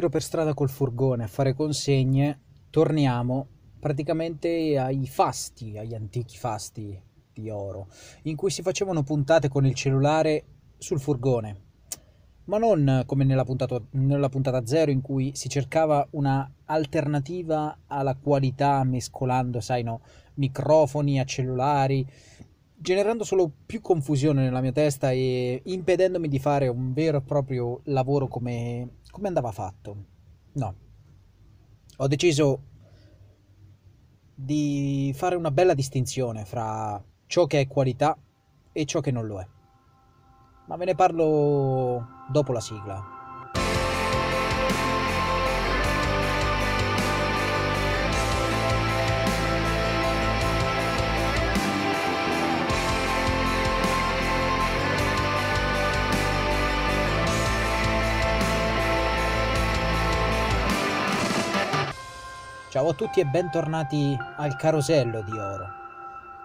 giro per strada col furgone a fare consegne, torniamo praticamente ai fasti, agli antichi fasti di oro, in cui si facevano puntate con il cellulare sul furgone, ma non come nella puntata, nella puntata zero in cui si cercava una alternativa alla qualità mescolando, sai no, microfoni a cellulari, generando solo più confusione nella mia testa e impedendomi di fare un vero e proprio lavoro come, come andava fatto. No. Ho deciso di fare una bella distinzione fra ciò che è qualità e ciò che non lo è. Ma ve ne parlo dopo la sigla. Ciao a tutti e bentornati al Carosello di Oro.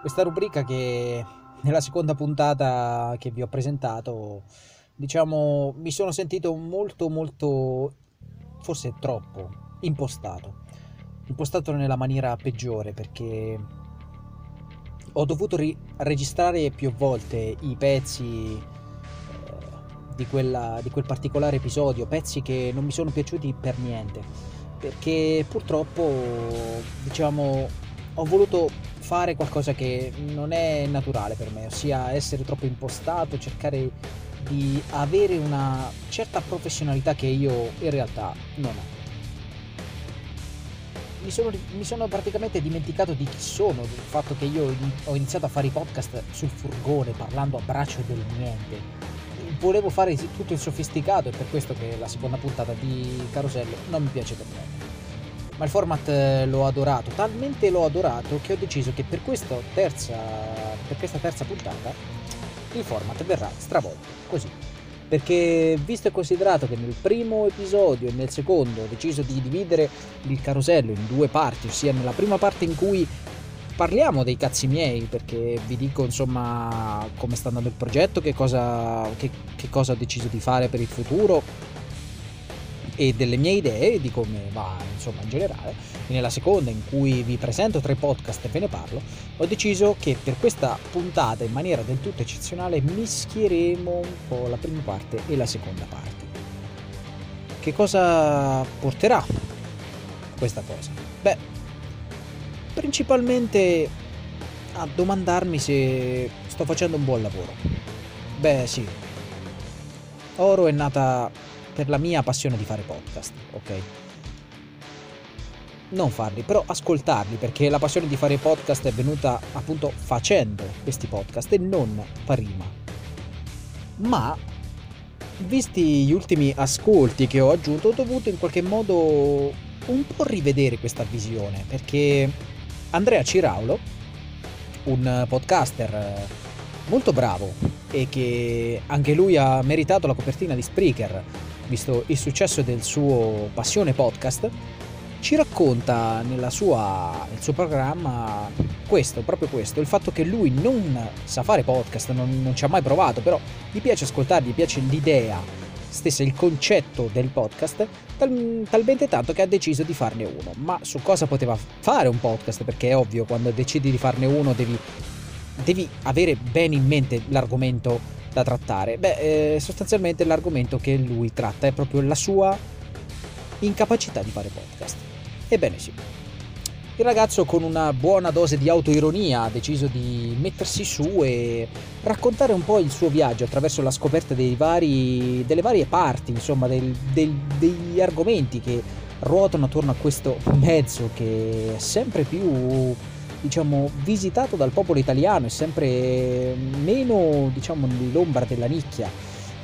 Questa rubrica che nella seconda puntata che vi ho presentato, diciamo, mi sono sentito molto molto forse troppo impostato. Impostato nella maniera peggiore perché ho dovuto ri- registrare più volte i pezzi eh, di, quella, di quel particolare episodio, pezzi che non mi sono piaciuti per niente perché purtroppo diciamo ho voluto fare qualcosa che non è naturale per me, ossia essere troppo impostato, cercare di avere una certa professionalità che io in realtà non ho. Mi sono, mi sono, praticamente dimenticato di chi sono, del fatto che io ho iniziato a fare i podcast sul furgone parlando a braccio del niente volevo fare tutto il sofisticato, è per questo che la seconda puntata di Carosello non mi piace per niente. Ma il format eh, l'ho adorato, talmente l'ho adorato che ho deciso che per questa terza, per questa terza puntata il format verrà stravolto, così. Perché visto e considerato che nel primo episodio e nel secondo ho deciso di dividere il carosello in due parti, ossia nella prima parte in cui parliamo dei cazzi miei perché vi dico insomma come sta andando il progetto, che cosa, che, che cosa ho deciso di fare per il futuro e delle mie idee di come va insomma in generale e nella seconda in cui vi presento tre podcast e ve ne parlo ho deciso che per questa puntata in maniera del tutto eccezionale mischieremo un po' la prima parte e la seconda parte che cosa porterà questa cosa? beh principalmente a domandarmi se sto facendo un buon lavoro. Beh sì, Oro è nata per la mia passione di fare podcast, ok? Non farli, però ascoltarli, perché la passione di fare podcast è venuta appunto facendo questi podcast e non prima. Ma, visti gli ultimi ascolti che ho aggiunto, ho dovuto in qualche modo un po' rivedere questa visione, perché Andrea Ciraulo, un podcaster eh, molto bravo e che anche lui ha meritato la copertina di Spreaker, visto il successo del suo Passione Podcast, ci racconta sua, nel suo programma questo, proprio questo, il fatto che lui non sa fare podcast, non, non ci ha mai provato, però gli piace ascoltarli, gli piace l'idea stessa il concetto del podcast tal- talmente tanto che ha deciso di farne uno. Ma su cosa poteva fare un podcast? Perché è ovvio, quando decidi di farne uno devi, devi avere bene in mente l'argomento da trattare. Beh, eh, sostanzialmente l'argomento che lui tratta è proprio la sua incapacità di fare podcast. Ebbene sì. Il ragazzo con una buona dose di autoironia ha deciso di mettersi su e raccontare un po' il suo viaggio attraverso la scoperta vari, delle varie parti, insomma, del, del, degli argomenti che ruotano attorno a questo mezzo che è sempre più diciamo visitato dal popolo italiano e sempre meno diciamo nell'ombra della nicchia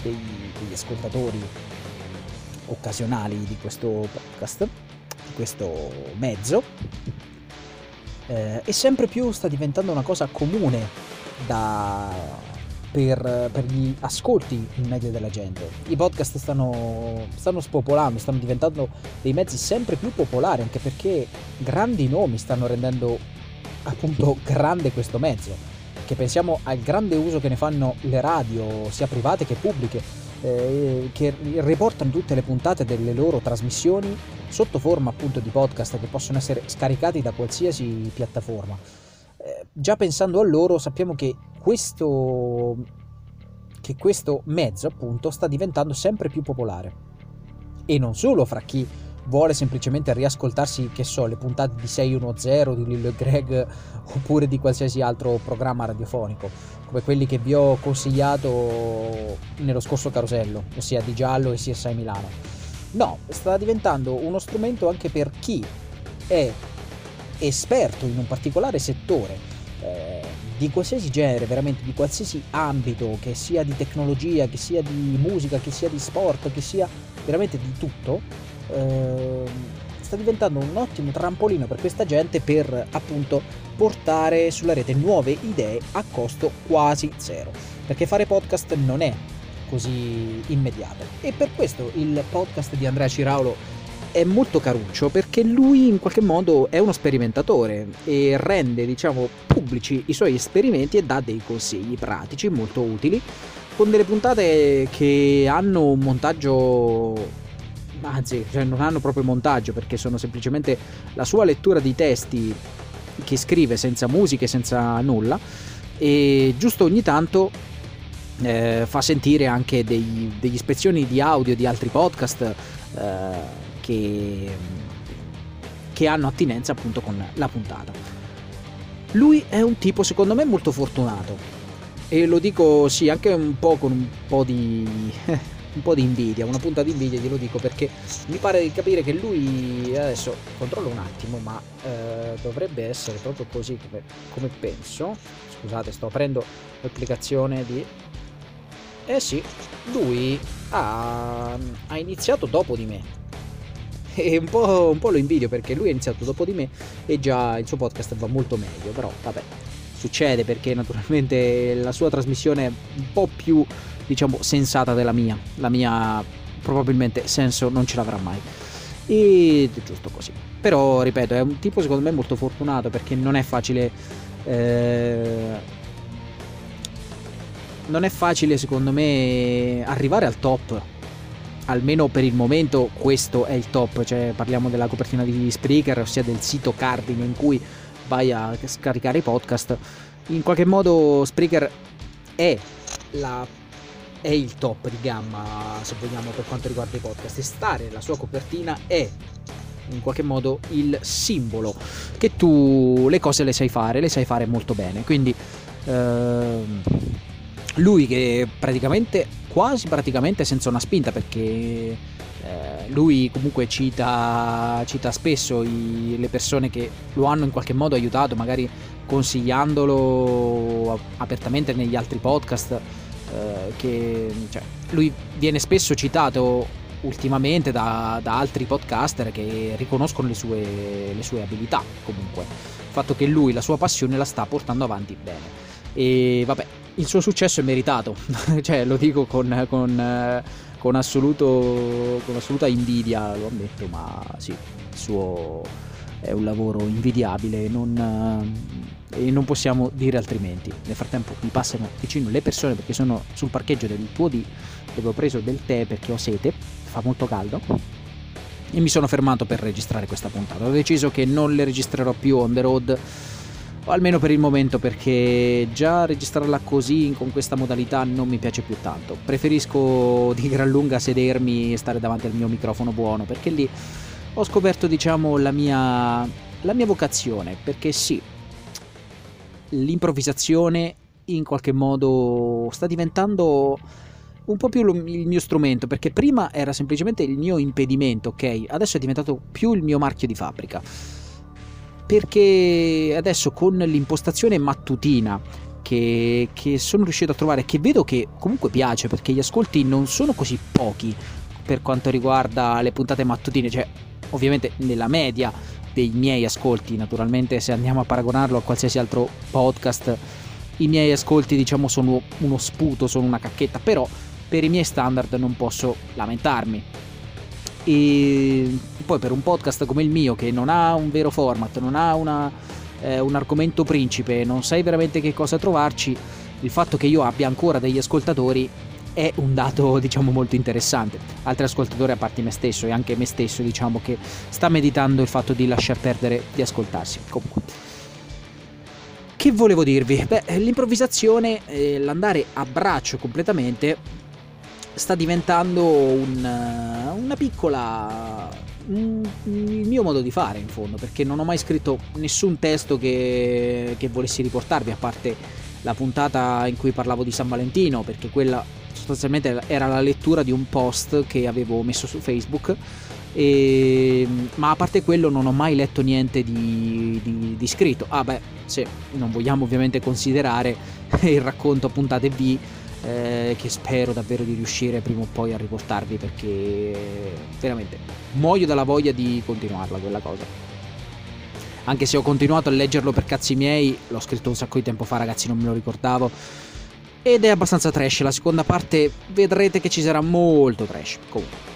dei, degli ascoltatori occasionali di questo podcast di questo mezzo eh, e sempre più sta diventando una cosa comune da, per, per, gli ascolti in media della gente. I podcast stanno, stanno spopolando, stanno diventando dei mezzi sempre più popolari, anche perché grandi nomi stanno rendendo appunto grande questo mezzo. Che pensiamo al grande uso che ne fanno le radio, sia private che pubbliche, eh, che riportano tutte le puntate delle loro trasmissioni sotto forma appunto di podcast che possono essere scaricati da qualsiasi piattaforma. Eh, già pensando a loro sappiamo che questo, che questo mezzo appunto sta diventando sempre più popolare e non solo fra chi vuole semplicemente riascoltarsi, che so, le puntate di 610 di Lillo e Greg oppure di qualsiasi altro programma radiofonico, come quelli che vi ho consigliato nello scorso carosello, ossia di Giallo e CSI Milano. No, sta diventando uno strumento anche per chi è esperto in un particolare settore, eh, di qualsiasi genere, veramente di qualsiasi ambito, che sia di tecnologia, che sia di musica, che sia di sport, che sia veramente di tutto, eh, sta diventando un ottimo trampolino per questa gente per appunto portare sulla rete nuove idee a costo quasi zero. Perché fare podcast non è così immediato. E per questo il podcast di Andrea Ciraulo è molto caruccio perché lui in qualche modo è uno sperimentatore e rende diciamo pubblici i suoi esperimenti e dà dei consigli pratici molto utili con delle puntate che hanno un montaggio anzi cioè non hanno proprio montaggio perché sono semplicemente la sua lettura di testi che scrive senza musiche, senza nulla e giusto ogni tanto eh, fa sentire anche dei, degli ispezioni di audio di altri podcast eh, che, che hanno attinenza appunto con la puntata. Lui è un tipo secondo me molto fortunato e lo dico sì anche un po' con un po' di un po' di invidia, una punta di invidia glielo dico perché mi pare di capire che lui adesso controllo un attimo ma eh, dovrebbe essere proprio così come, come, penso. Scusate sto aprendo l'applicazione di eh sì lui ha, ha iniziato dopo di me. E un po', un po' lo invidio perché lui ha iniziato dopo di me e già il suo podcast va molto meglio però vabbè succede perché naturalmente la sua trasmissione è un po' più diciamo sensata della mia. La mia probabilmente senso non ce l'avrà mai. E giusto così. Però ripeto è un tipo secondo me molto fortunato perché non è facile eh, non è facile secondo me arrivare al top. Almeno per il momento questo è il top. Cioè parliamo della copertina di Spreaker ossia del sito cardine in cui vai a scaricare i podcast, in qualche modo Spreaker è, la, è il top di gamma, se vogliamo, per quanto riguarda i podcast. E stare la sua copertina è in qualche modo il simbolo che tu le cose le sai fare, le sai fare molto bene. Quindi ehm, lui che praticamente, quasi praticamente senza una spinta, perché eh, lui comunque cita, cita spesso i, le persone che lo hanno in qualche modo aiutato, magari consigliandolo apertamente negli altri podcast. Eh, che, cioè, lui viene spesso citato ultimamente da, da, altri podcaster che riconoscono le sue, le sue abilità comunque. Il fatto che lui la sua passione la sta portando avanti bene. E vabbè, il suo successo è meritato, cioè lo dico con, con con, assoluto, con assoluta invidia, lo ammetto, ma sì, il suo è un lavoro invidiabile non, eh, e non possiamo dire altrimenti. Nel frattempo mi passano vicino le persone perché sono sul parcheggio del tuo di dove ho preso del tè perché ho sete, fa molto caldo e mi sono fermato per registrare questa puntata. Ho deciso che non le registrerò più on the road o almeno per il momento perché già registrarla così con questa modalità non mi piace più tanto. Preferisco di gran lunga sedermi e stare davanti al mio microfono buono perché lì ho scoperto diciamo la mia, la mia vocazione perché sì, l'improvvisazione in qualche modo sta diventando un po' più il mio strumento perché prima era semplicemente il mio impedimento, ok? Adesso è diventato più il mio marchio di fabbrica perché adesso con l'impostazione mattutina che, che, sono riuscito a trovare, che vedo che comunque piace perché gli ascolti non sono così pochi per quanto riguarda le puntate mattutine, cioè ovviamente nella media dei miei ascolti, naturalmente se andiamo a paragonarlo a qualsiasi altro podcast, i miei ascolti diciamo sono uno sputo, sono una cacchetta, però per i miei standard non posso lamentarmi e poi per un podcast come il mio che non ha un vero format, non ha una, eh, un argomento principe, non sai veramente che cosa trovarci, il fatto che io abbia ancora degli ascoltatori è un dato diciamo molto interessante. Altri ascoltatori a parte me stesso e anche me stesso diciamo che sta meditando il fatto di lasciar perdere di ascoltarsi. Comunque. Che volevo dirvi? Beh, l'improvvisazione, eh, l'andare a braccio completamente sta diventando un, una piccola il mio modo di fare in fondo perché non ho mai scritto nessun testo che, che volessi riportarvi a parte la puntata in cui parlavo di San Valentino perché quella sostanzialmente era la lettura di un post che avevo messo su Facebook. E, ma a parte quello non ho mai letto niente di, di, di scritto. Ah beh se non vogliamo ovviamente considerare il racconto puntate B eh, che spero davvero di riuscire prima o poi a riportarvi perché veramente muoio dalla voglia di continuarla quella cosa. Anche se ho continuato a leggerlo per cazzi miei, l'ho scritto un sacco di tempo fa ragazzi, non me lo ricordavo. Ed è abbastanza trash, la seconda parte vedrete che ci sarà molto trash. Comunque.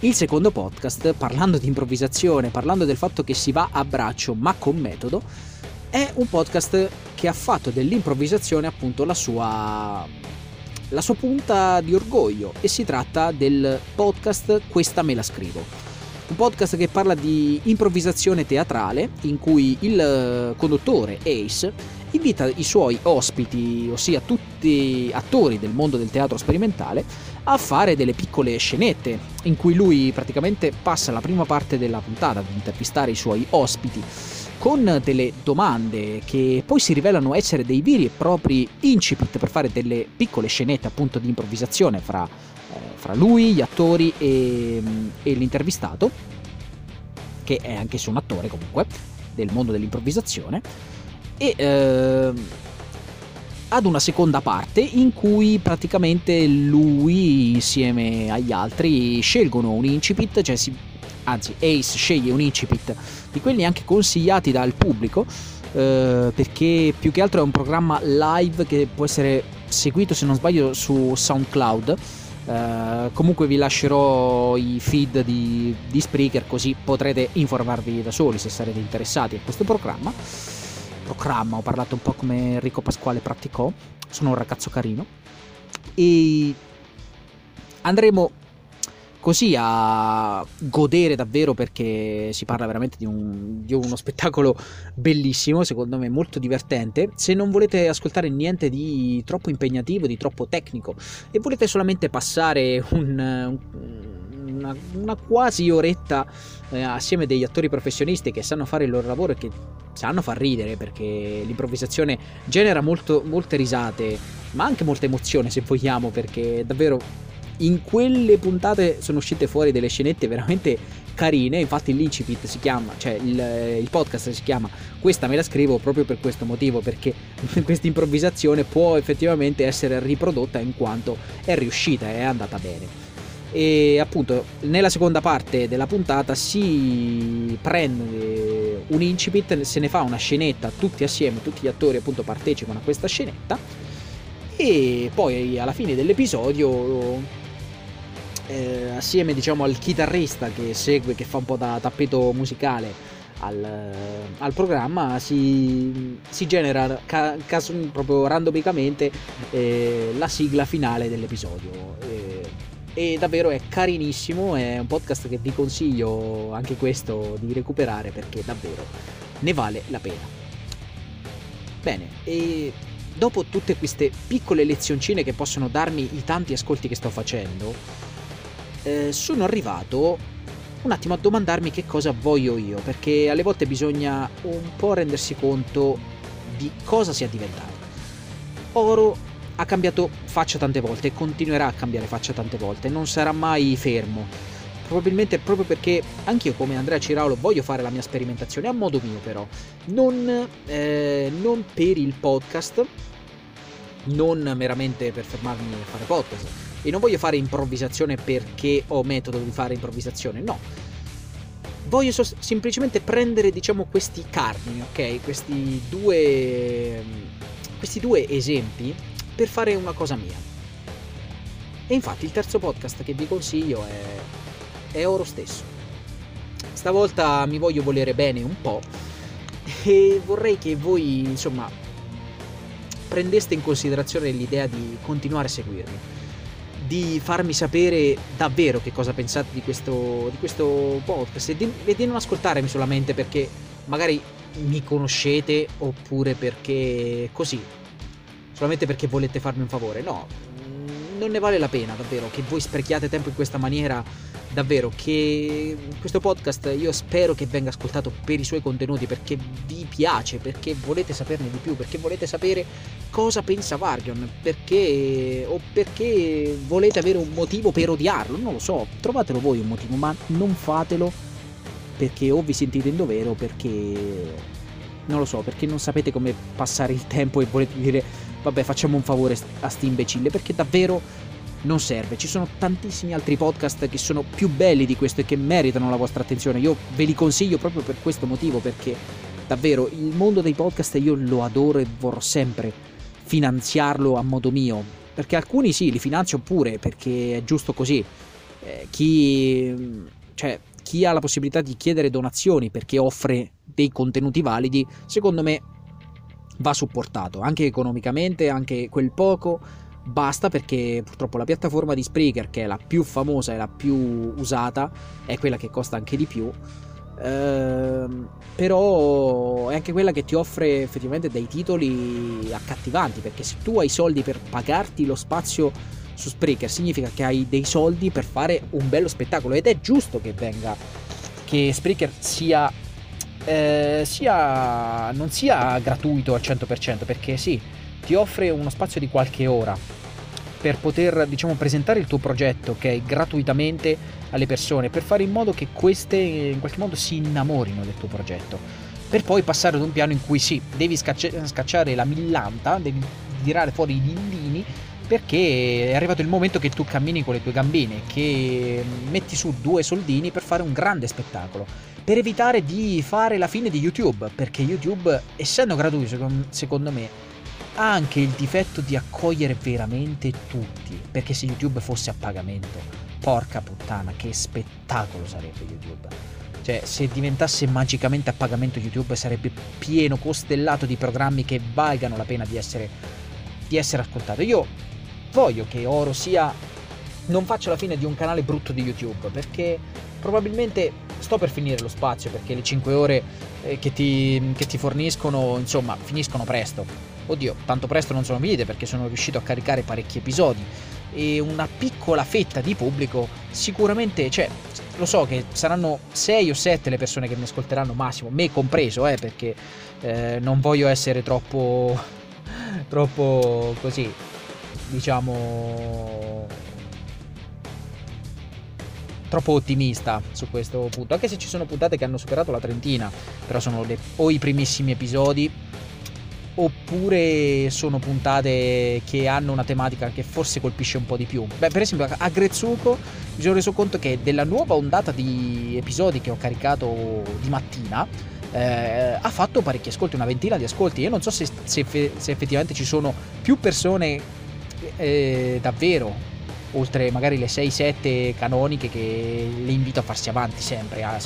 Il secondo podcast, parlando di improvvisazione, parlando del fatto che si va a braccio ma con metodo, è un podcast che ha fatto dell'improvvisazione appunto la sua, la sua punta di orgoglio e si tratta del podcast Questa me la scrivo. Un podcast che parla di improvvisazione teatrale in cui il eh, conduttore Ace invita i suoi ospiti, ossia tutti attori del mondo del teatro sperimentale, a fare delle piccole scenette in cui lui praticamente passa la prima parte della puntata ad intervistare i suoi ospiti con delle domande che poi si rivelano essere dei veri e propri incipit per fare delle piccole scenette appunto di improvvisazione fra, eh, fra lui, gli attori e, e, l'intervistato, che è anche un attore comunque del mondo dell'improvvisazione, e eh, ad una seconda parte in cui praticamente lui insieme agli altri scelgono un incipit, cioè si anzi Ace sceglie un incipit di quelli anche consigliati dal pubblico eh, perché più che altro è un programma live che può essere seguito se non sbaglio su SoundCloud. Eh, comunque vi lascerò i feed di, di Spreaker così potrete informarvi da soli se sarete interessati a questo programma. Programma ho parlato un po' come Enrico Pasquale praticò sono un ragazzo carino. E andremo così a godere davvero perché si parla veramente di, un, di, uno spettacolo bellissimo, secondo me molto divertente. Se non volete ascoltare niente di troppo impegnativo, di troppo tecnico e volete solamente passare un, una, una, quasi oretta eh, assieme degli attori professionisti che sanno fare il loro lavoro e che sanno far ridere perché l'improvvisazione genera molto, molte risate, ma anche molta emozione se vogliamo perché davvero in quelle puntate sono uscite fuori delle scenette veramente carine. Infatti, l'incipit si chiama, cioè il, il, podcast si chiama Questa me la scrivo proprio per questo motivo. Perché questa improvvisazione può effettivamente essere riprodotta in quanto è riuscita, è andata bene. E appunto, nella seconda parte della puntata si prende un incipit, se ne fa una scenetta tutti assieme, tutti gli attori appunto partecipano a questa scenetta. E poi alla fine dell'episodio eh, assieme diciamo al chitarrista che segue, che fa un po' da tappeto musicale al, al programma, si, si genera ca- caso, proprio randomicamente eh, la sigla finale dell'episodio. Eh, e davvero è carinissimo, è un podcast che vi consiglio anche questo di recuperare perché davvero ne vale la pena. Bene, e dopo tutte queste piccole lezioncine che possono darmi i tanti ascolti che sto facendo, eh, sono arrivato un attimo a domandarmi che cosa voglio io, perché alle volte bisogna un po' rendersi conto di cosa sia diventato. Oro ha cambiato faccia tante volte e continuerà a cambiare faccia tante volte, non sarà mai fermo. Probabilmente proprio perché anch'io come Andrea Ciraulo voglio fare la mia sperimentazione a modo mio però, non, eh, non per il podcast, non meramente per fermarmi a fare podcast, e non voglio fare improvvisazione perché ho metodo di fare improvvisazione, no. Voglio so- semplicemente prendere, diciamo, questi cardini, ok? Questi due, questi due esempi per fare una cosa mia. E infatti il terzo podcast che vi consiglio è, è oro stesso. Stavolta mi voglio volere bene un po' e vorrei che voi, insomma, prendeste in considerazione l'idea di continuare a seguirmi, di farmi sapere davvero che cosa pensate di questo, di questo podcast e di, e di non ascoltarmi solamente perché magari mi conoscete oppure perché così, solamente perché volete farmi un favore. No, non ne vale la pena davvero che voi sprechiate tempo in questa maniera davvero che questo podcast io spero che venga ascoltato per i suoi contenuti perché vi piace, perché volete saperne di più, perché volete sapere cosa pensa Vargion, perché o perché volete avere un motivo per odiarlo, non lo so, trovatelo voi un motivo, ma non fatelo perché o vi sentite in dovere o perché non lo so, perché non sapete come passare il tempo e volete dire vabbè facciamo un favore a sti imbecille, perché davvero non serve. Ci sono tantissimi altri podcast che sono più belli di questo e che meritano la vostra attenzione. Io ve li consiglio proprio per questo motivo, perché davvero il mondo dei podcast io lo adoro e vorrò sempre finanziarlo a modo mio. Perché alcuni sì, li finanzio pure, perché è giusto così. Eh, chi, cioè, chi ha la possibilità di chiedere donazioni perché offre dei contenuti validi, secondo me va supportato, anche economicamente, anche quel poco basta perché purtroppo la piattaforma di Spreaker, che è la più famosa e la più usata, è quella che costa anche di più. Ehm, però è anche quella che ti offre effettivamente dei titoli accattivanti perché se tu hai soldi per pagarti lo spazio su Spreaker significa che hai dei soldi per fare un bello spettacolo ed è giusto che venga che Spreaker sia, eh, sia non sia gratuito al 100% perché sì ti offre uno spazio di qualche ora per poter diciamo presentare il tuo progetto ok gratuitamente alle persone per fare in modo che queste in qualche modo si innamorino del tuo progetto. Per poi passare ad un piano in cui sì devi scacci- scacciare la millanta devi tirare fuori i lillini perché è arrivato il momento che tu cammini con le tue gambine che metti su due soldini per fare un grande spettacolo. Per evitare di fare la fine di YouTube perché YouTube essendo gratuito secondo me ha anche il difetto di accogliere veramente tutti, perché se YouTube fosse a pagamento, porca puttana, che spettacolo sarebbe YouTube. Cioè, se diventasse magicamente a pagamento YouTube sarebbe pieno, costellato di programmi che valgano la pena di essere, di essere ascoltato. Io voglio che Oro sia... non faccia la fine di un canale brutto di YouTube, perché probabilmente sto per finire lo spazio, perché le 5 ore eh, che ti, che ti forniscono, insomma, finiscono presto oddio, tanto presto non sono finite perché sono riuscito a caricare parecchi episodi. E una piccola fetta di pubblico sicuramente, cioè, lo so che saranno 6 o 7 le persone che mi ascolteranno massimo, me compreso, eh, perché eh, non voglio essere troppo, troppo così, diciamo, troppo ottimista su questo punto, anche se ci sono puntate che hanno superato la trentina, però sono le, o i primissimi episodi oppure sono puntate che hanno una tematica che forse colpisce un po' di più. Beh, per esempio a Grezzuko mi sono reso conto che della nuova ondata di episodi che ho caricato di mattina eh, ha fatto parecchi ascolti, una ventina di ascolti. Io non so se, se, se effettivamente ci sono più persone eh, davvero, oltre magari le 6-7 canoniche, che le invito a farsi avanti sempre a,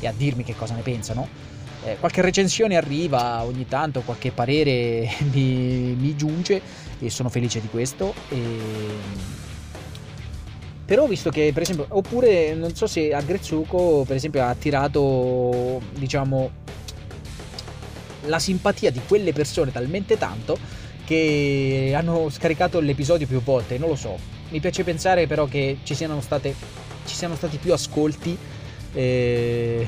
e a dirmi che cosa ne pensano eh, qualche recensione arriva ogni tanto, qualche parere mi, mi giunge e sono felice di questo. E... Però visto che per esempio, oppure non so se a Grezzuko per esempio ha attirato diciamo la simpatia di quelle persone talmente tanto che hanno scaricato l'episodio più volte, non lo so. Mi piace pensare però che ci siano, state, ci siano stati più ascolti eh,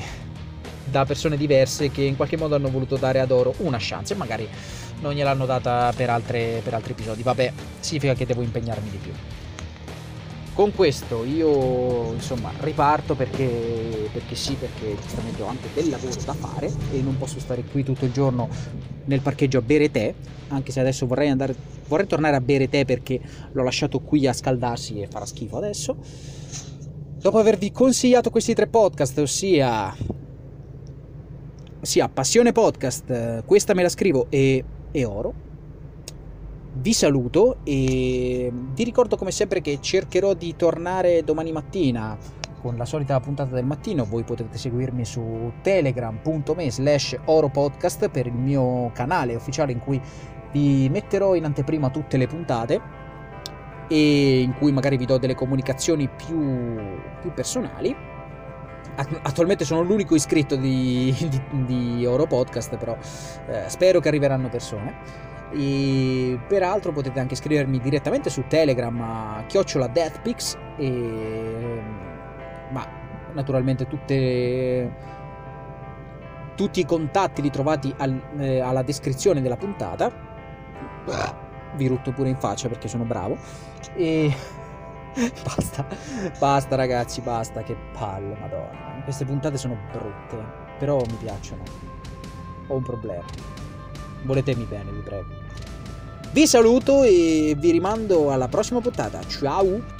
da persone diverse che in qualche modo hanno voluto dare ad Oro una chance e magari non gliel'hanno data per, altre, per altri episodi. Vabbè, significa che devo impegnarmi di più. Con questo io insomma riparto perché, perché sì, perché giustamente ho anche del lavoro da fare e non posso stare qui tutto il giorno nel parcheggio a bere tè, anche se adesso vorrei andare, vorrei tornare a bere tè perché l'ho lasciato qui a scaldarsi e farà schifo adesso. Dopo avervi consigliato questi tre podcast, ossia sia Passione Podcast, questa me la scrivo e, e Oro. Vi saluto e vi ricordo come sempre che cercherò di tornare domani mattina con la solita puntata del mattino. Voi potete seguirmi su telegram.me slash oropodcast per il mio canale ufficiale in cui Vi metterò in anteprima tutte le puntate e in cui magari vi do delle comunicazioni più, più personali. Attualmente sono l'unico iscritto di, di, di Oro Podcast, però eh, spero che arriveranno persone. E peraltro potete anche scrivermi direttamente su Telegram a chiocciola Deathpix e ma naturalmente tutte, tutti i contatti li trovate al, eh, alla descrizione della puntata vi rutto pure in faccia perché sono bravo e basta. Basta ragazzi basta. Che palle madonna. Queste puntate sono brutte però mi piacciono. Ho un problema. Voletemi bene vi prego. Vi saluto e vi rimando alla prossima puntata. Ciao!